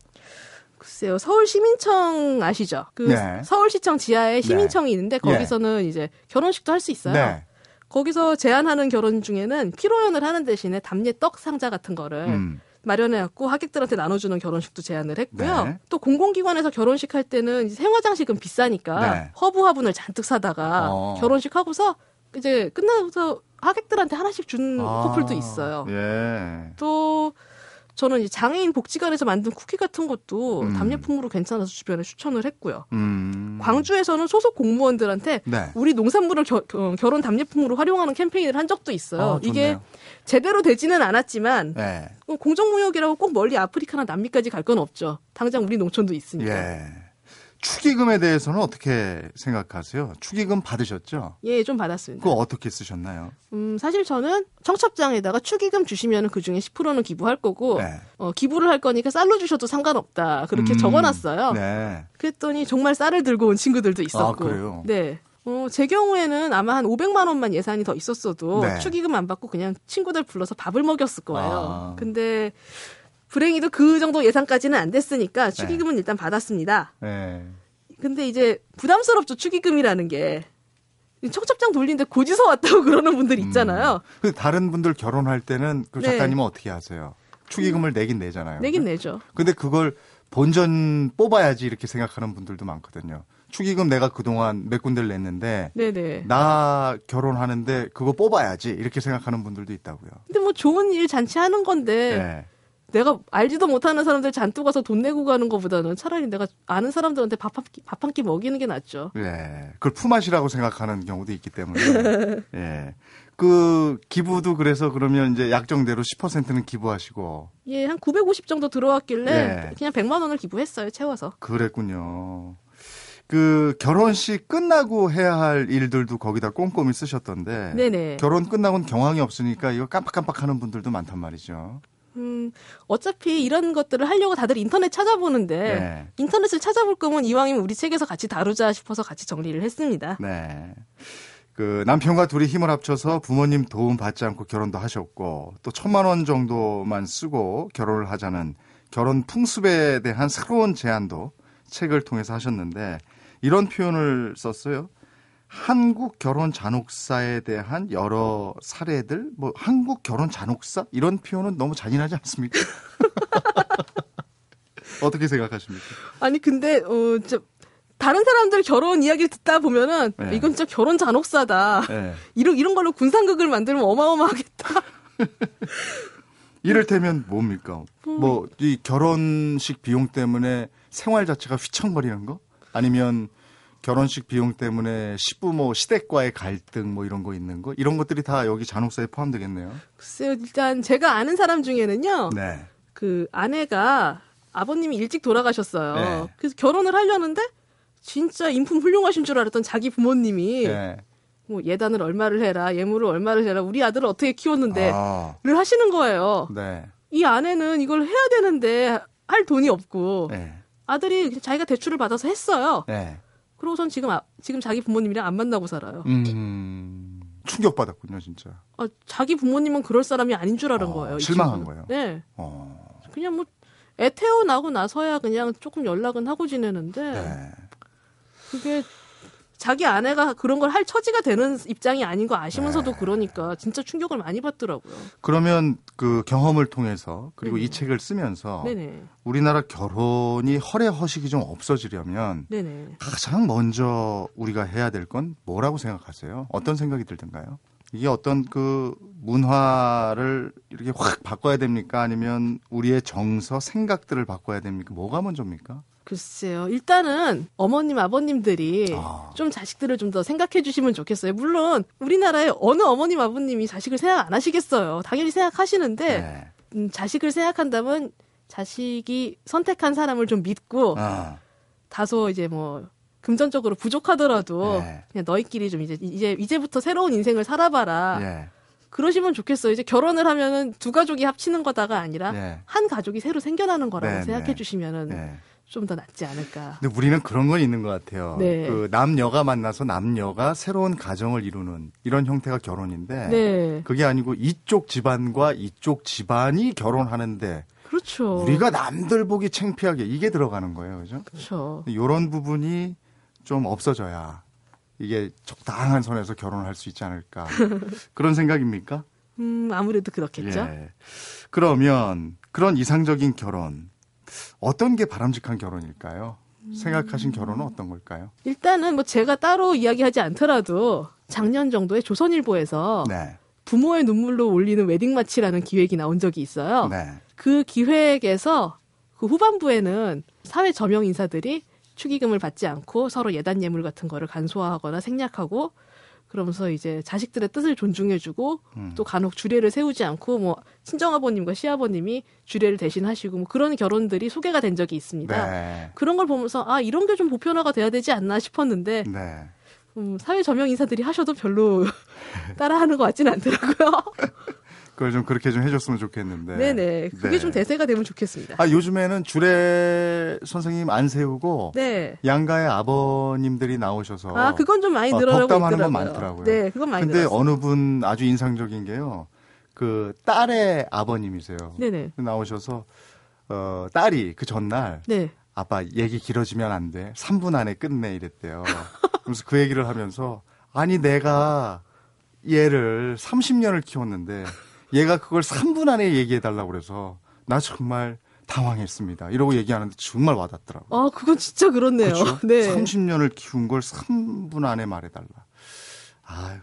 [SPEAKER 2] 글쎄요, 서울 시민청 아시죠? 그
[SPEAKER 1] 네.
[SPEAKER 2] 서울시청 지하에
[SPEAKER 1] 네.
[SPEAKER 2] 시민청이 있는데 거기서는 이제 결혼식도 할 수 있어요.
[SPEAKER 1] 네.
[SPEAKER 2] 거기서 제안하는 결혼 중에는 피로연을 하는 대신에 답례 떡 상자 같은 거를
[SPEAKER 1] 음.
[SPEAKER 2] 마련해갖고 하객들한테 나눠주는 결혼식도 제안을 했고요.
[SPEAKER 1] 네.
[SPEAKER 2] 또 공공기관에서 결혼식 할 때는 생화장식은 비싸니까
[SPEAKER 1] 네.
[SPEAKER 2] 허브 화분을 잔뜩 사다가
[SPEAKER 1] 어.
[SPEAKER 2] 결혼식 하고서 이제 끝나서 하객들한테 하나씩 준
[SPEAKER 1] 아,
[SPEAKER 2] 커플도 있어요.
[SPEAKER 1] 예.
[SPEAKER 2] 또 저는 이제 장애인 복지관에서 만든 쿠키 같은 것도
[SPEAKER 1] 음.
[SPEAKER 2] 답례품으로 괜찮아서 주변에 추천을 했고요.
[SPEAKER 1] 음.
[SPEAKER 2] 광주에서는 소속 공무원들한테
[SPEAKER 1] 네.
[SPEAKER 2] 우리 농산물을 겨- 겨- 결혼 답례품으로 활용하는 캠페인을 한 적도 있어요.
[SPEAKER 1] 아,
[SPEAKER 2] 이게. 제대로 되지는 않았지만
[SPEAKER 1] 네.
[SPEAKER 2] 어, 공정무역이라고 꼭 멀리 아프리카나 남미까지 갈 건 없죠. 당장 우리 농촌도 있으니까.
[SPEAKER 1] 예. 축의금에 대해서는 어떻게 생각하세요? 축의금 받으셨죠?
[SPEAKER 2] 예, 좀 받았습니다.
[SPEAKER 1] 그거 어떻게 쓰셨나요?
[SPEAKER 2] 음, 사실 저는 청첩장에다가 축의금 주시면 그 중에 10%는 기부할 거고,
[SPEAKER 1] 네.
[SPEAKER 2] 어, 기부를 할 거니까 쌀로 주셔도 상관없다. 그렇게
[SPEAKER 1] 음,
[SPEAKER 2] 적어놨어요.
[SPEAKER 1] 네.
[SPEAKER 2] 그랬더니 정말 쌀을 들고 온 친구들도 있었고.
[SPEAKER 1] 아, 그래요?
[SPEAKER 2] 네. 어, 제 경우에는 아마 한 500만 원만 예산이 더 있었어도
[SPEAKER 1] 네.
[SPEAKER 2] 축의금 안 받고 그냥 친구들 불러서 밥을 먹였을 거예요.
[SPEAKER 1] 아.
[SPEAKER 2] 근데 불행히도 그 정도 예산까지는 안 됐으니까 축의금은 일단 받았습니다.
[SPEAKER 1] 네.
[SPEAKER 2] 근데 이제 부담스럽죠 축의금이라는 게 청첩장 돌리는데 고지서 왔다고 그러는 분들 있잖아요.
[SPEAKER 1] 그 다른 분들 결혼할 때는 그
[SPEAKER 2] 네.
[SPEAKER 1] 작가님은 어떻게 하세요? 축의금을 내긴 내잖아요.
[SPEAKER 2] 내긴 내죠.
[SPEAKER 1] 근데 그걸 본전 뽑아야지 이렇게 생각하는 분들도 많거든요. 축의금 내가 그동안 몇 군데를 냈는데
[SPEAKER 2] 네네.
[SPEAKER 1] 나 결혼하는데 그거 뽑아야지 이렇게 생각하는 분들도 있다고요.
[SPEAKER 2] 근데 뭐 좋은 일 잔치 하는 건데
[SPEAKER 1] 네.
[SPEAKER 2] 내가 알지도 못하는 사람들 잔뜩 와서 돈 내고 가는 것보다는 차라리 내가 아는 사람들한테 밥 한 끼 밥 한 끼 먹이는 게 낫죠.
[SPEAKER 1] 예. 그걸 품앗이라고 생각하는 경우도 있기 때문에. 예. 그 기부도 그래서 그러면 이제 약정대로 10%는 기부하시고
[SPEAKER 2] 예, 한 950 정도 들어왔길래
[SPEAKER 1] 네.
[SPEAKER 2] 그냥 100만 원을 기부했어요. 채워서.
[SPEAKER 1] 그랬군요. 그 결혼식 끝나고 해야 할 일들도 거기다 꼼꼼히 쓰셨던데.
[SPEAKER 2] 네네.
[SPEAKER 1] 결혼 끝나고는 경황이 없으니까 이거 깜빡깜빡 하는 분들도 많단 말이죠.
[SPEAKER 2] 음, 어차피 이런 것들을 하려고 다들 인터넷 찾아보는데
[SPEAKER 1] 네.
[SPEAKER 2] 인터넷을 찾아볼 거면 이왕이면 우리 책에서 같이 다루자 싶어서 같이 정리를 했습니다.
[SPEAKER 1] 네. 그 남편과 둘이 힘을 합쳐서 부모님 도움 받지 않고 결혼도 하셨고 또 천만 원 정도만 쓰고 결혼을 하자는 결혼 풍습에 대한 새로운 제안도 책을 통해서 하셨는데 이런 표현을 썼어요. 한국 결혼 잔혹사에 대한 여러 사례들, 뭐 한국 결혼 잔혹사 이런 표현은 너무 잔인하지 않습니까? 어떻게 생각하십니까?
[SPEAKER 2] 아니 근데 어, 저 다른 사람들 결혼 이야기를 듣다 보면은
[SPEAKER 1] 네.
[SPEAKER 2] 이건 진짜 결혼 잔혹사다.
[SPEAKER 1] 네.
[SPEAKER 2] 이런 이런 걸로 군상극을 만들면 어마어마하겠다.
[SPEAKER 1] 이를테면 뭡니까? 뭐이 결혼식 비용 때문에 생활 자체가 휘청거리는 거? 아니면 결혼식 비용 때문에 시부모 시댁과의 갈등 뭐 이런 거 있는 거 이런 것들이 다 여기 잔혹사에 포함되겠네요.
[SPEAKER 2] 글쎄요, 일단 제가 아는 사람 중에는요,
[SPEAKER 1] 네.
[SPEAKER 2] 그 아내가 아버님이 일찍 돌아가셨어요.
[SPEAKER 1] 네.
[SPEAKER 2] 그래서 결혼을 하려는데 진짜 인품 훌륭하신 줄 알았던 자기 부모님이
[SPEAKER 1] 네.
[SPEAKER 2] 뭐 예단을 얼마를 해라, 예물을 얼마를 해라, 우리 아들을 어떻게 키웠는데
[SPEAKER 1] 아,
[SPEAKER 2] 를 하시는 거예요.
[SPEAKER 1] 네.
[SPEAKER 2] 이 아내는 이걸 해야 되는데 할 돈이 없고
[SPEAKER 1] 네.
[SPEAKER 2] 아들이 자기가 대출을 받아서 했어요.
[SPEAKER 1] 네.
[SPEAKER 2] 그러고선 지금 아- 지금 자기 부모님이랑 안 만나고 살아요.
[SPEAKER 1] 음. 충격 받았군요, 진짜.
[SPEAKER 2] 아, 자기 부모님은 그럴 사람이 아닌 줄 알은
[SPEAKER 1] 어,
[SPEAKER 2] 거예요. 이
[SPEAKER 1] 실망한. 거예요?
[SPEAKER 2] 네,
[SPEAKER 1] 어.
[SPEAKER 2] 그냥 뭐 애 태어나고 나서야 그냥 조금 연락은 하고 지내는데
[SPEAKER 1] 네.
[SPEAKER 2] 그게 자기 아내가 그런 걸 할 처지가 되는 입장이 아닌 거 아시면서도
[SPEAKER 1] 네.
[SPEAKER 2] 그러니까 진짜 충격을 많이 받더라고요.
[SPEAKER 1] 그러면 그 경험을 통해서 그리고
[SPEAKER 2] 네네.
[SPEAKER 1] 이 책을 쓰면서
[SPEAKER 2] 네네,
[SPEAKER 1] 우리나라 결혼이 허례 허식이 좀 없어지려면
[SPEAKER 2] 네네.
[SPEAKER 1] 가장 먼저 우리가 해야 될 건 뭐라고 생각하세요? 어떤 생각이 들던가요? 이게 어떤 그 문화를 이렇게 확 바꿔야 됩니까? 아니면 우리의 정서, 생각들을 바꿔야 됩니까? 뭐가 먼저입니까?
[SPEAKER 2] 글쎄요. 일단은 어머님, 아버님들이
[SPEAKER 1] 아.
[SPEAKER 2] 좀 자식들을 좀 더 생각해 주시면 좋겠어요. 물론 우리나라에 어느 어머님, 아버님이 자식을 생각 안 하시겠어요. 당연히 생각하시는데
[SPEAKER 1] 네.
[SPEAKER 2] 음, 자식을 생각한다면 자식이 선택한 사람을 좀 믿고
[SPEAKER 1] 아,
[SPEAKER 2] 다소 이제 뭐 금전적으로 부족하더라도
[SPEAKER 1] 네.
[SPEAKER 2] 그냥 너희끼리 좀 이제 이제 이제부터 새로운 인생을 살아봐라.
[SPEAKER 1] 예.
[SPEAKER 2] 그러시면 좋겠어요. 이제 결혼을 하면은 두 가족이 합치는 거다가 아니라
[SPEAKER 1] 예.
[SPEAKER 2] 한 가족이 새로 생겨나는 거라고
[SPEAKER 1] 네,
[SPEAKER 2] 생각해
[SPEAKER 1] 네.
[SPEAKER 2] 주시면은
[SPEAKER 1] 네.
[SPEAKER 2] 좀 더 낫지 않을까.
[SPEAKER 1] 근데 우리는 그런 건 있는 것 같아요.
[SPEAKER 2] 네.
[SPEAKER 1] 그 남녀가 만나서 남녀가 새로운 가정을 이루는 이런 형태가 결혼인데
[SPEAKER 2] 네.
[SPEAKER 1] 그게 아니고 이쪽 집안과 이쪽 집안이 결혼하는데
[SPEAKER 2] 그렇죠.
[SPEAKER 1] 우리가 남들 보기 창피하게 이게 들어가는 거예요. 그죠?
[SPEAKER 2] 그렇죠.
[SPEAKER 1] 이런 부분이 좀 없어져야 이게 적당한 선에서 결혼을 할 수 있지 않을까. 그런 생각입니까?
[SPEAKER 2] 음, 아무래도 그렇겠죠.
[SPEAKER 1] 예. 그러면 그런 이상적인 결혼 어떤 게 바람직한 결혼일까요? 생각하신 결혼은 어떤 걸까요?
[SPEAKER 2] 일단은 뭐 제가 따로 이야기하지 않더라도 작년 정도에 조선일보에서
[SPEAKER 1] 네.
[SPEAKER 2] 부모의 눈물로 올리는 웨딩 마치라는 기획이 나온 적이 있어요.
[SPEAKER 1] 네.
[SPEAKER 2] 그 기획에서 그 후반부에는 사회 저명 인사들이 축의금을 받지 않고 서로 예단 예물 같은 거를 간소화하거나 생략하고 그러면서 이제 자식들의 뜻을 존중해주고
[SPEAKER 1] 음.
[SPEAKER 2] 또 간혹 주례를 세우지 않고 뭐 친정아버님과 시아버님이 주례를 대신하시고 뭐 그런 결혼들이 소개가 된 적이 있습니다.
[SPEAKER 1] 네.
[SPEAKER 2] 그런 걸 보면서 아 이런 게 좀 보편화가 돼야 되지 않나 싶었는데
[SPEAKER 1] 네.
[SPEAKER 2] 음, 사회 저명 인사들이 하셔도 별로 따라하는 것 같지는 않더라고요.
[SPEAKER 1] 그걸 좀 그렇게 좀 해줬으면 좋겠는데.
[SPEAKER 2] 네네 그게
[SPEAKER 1] 네.
[SPEAKER 2] 좀 대세가 되면 좋겠습니다.
[SPEAKER 1] 아 요즘에는 주례 선생님 안 세우고
[SPEAKER 2] 네.
[SPEAKER 1] 양가의 아버님들이 나오셔서
[SPEAKER 2] 아 그건 좀 많이
[SPEAKER 1] 어,
[SPEAKER 2] 늘어나고
[SPEAKER 1] 덕담하는
[SPEAKER 2] 있더라고요.
[SPEAKER 1] 건 많더라고요.
[SPEAKER 2] 네, 그건 많이
[SPEAKER 1] 근데
[SPEAKER 2] 늘었어요.
[SPEAKER 1] 어느 분 아주 인상적인 게요. 그 딸의 아버님이세요.
[SPEAKER 2] 네네.
[SPEAKER 1] 나오셔서 어 딸이 그 전날
[SPEAKER 2] 네.
[SPEAKER 1] 아빠 얘기 길어지면 안 돼. 3분 안에 끝내 이랬대요. 그래서 그 얘기를 하면서 아니 내가 얘를 30년을 키웠는데 얘가 그걸 3분 안에 얘기해 달라고 그래서 나 정말 당황했습니다. 이러고 얘기하는데 정말 와닿더라고요.
[SPEAKER 2] 아 그건 진짜 그렇네요.
[SPEAKER 1] 그렇죠?
[SPEAKER 2] 네.
[SPEAKER 1] 30년을 키운 걸 3분 안에 말해달라. 아유,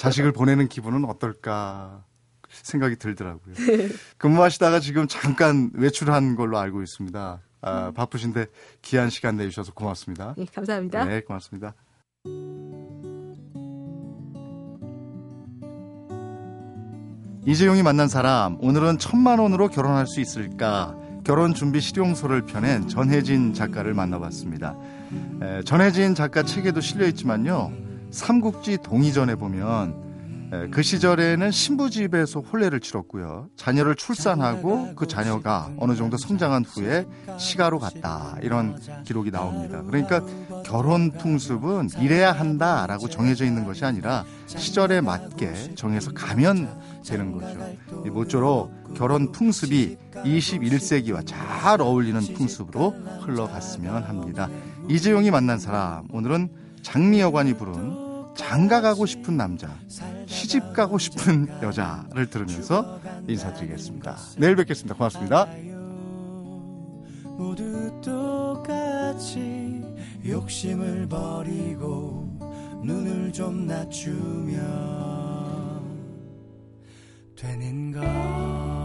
[SPEAKER 1] 자식을 보내는 기분은 어떨까 생각이 들더라고요.
[SPEAKER 2] 네.
[SPEAKER 1] 근무하시다가 지금 잠깐 외출한 걸로 알고 있습니다.
[SPEAKER 2] 음.
[SPEAKER 1] 아, 바쁘신데 귀한 시간 내주셔서 고맙습니다.
[SPEAKER 2] 네, 감사합니다.
[SPEAKER 1] 네, 고맙습니다. 이재용이 만난 사람, 오늘은 천만 원으로 결혼할 수 있을까? 결혼 준비 실용서를 펴낸 전혜진 작가를 만나봤습니다. 에, 전혜진 작가 책에도 실려 있지만요. 삼국지 동이전에 보면 에, 그 시절에는 신부 집에서 혼례를 치렀고요. 자녀를 출산하고 그 자녀가 어느 정도 성장한 후에 시가로 갔다. 이런 기록이 나옵니다. 그러니까 결혼 풍습은 이래야 한다라고 정해져 있는 것이 아니라 시절에 맞게 정해서 가면 되는 거죠. 이 모쪼록 결혼 풍습이 21세기와 잘 어울리는 풍습으로 흘러갔으면 합니다. 이재용이 만난 사람, 오늘은 장미여관이 부른 장가 가고 싶은 남자, 시집 가고 싶은 여자를 들으면서 인사드리겠습니다. 내일 뵙겠습니다. 고맙습니다.
[SPEAKER 5] 모두 똑같이 욕심을 버리고 눈을 좀 낮추면 되는 것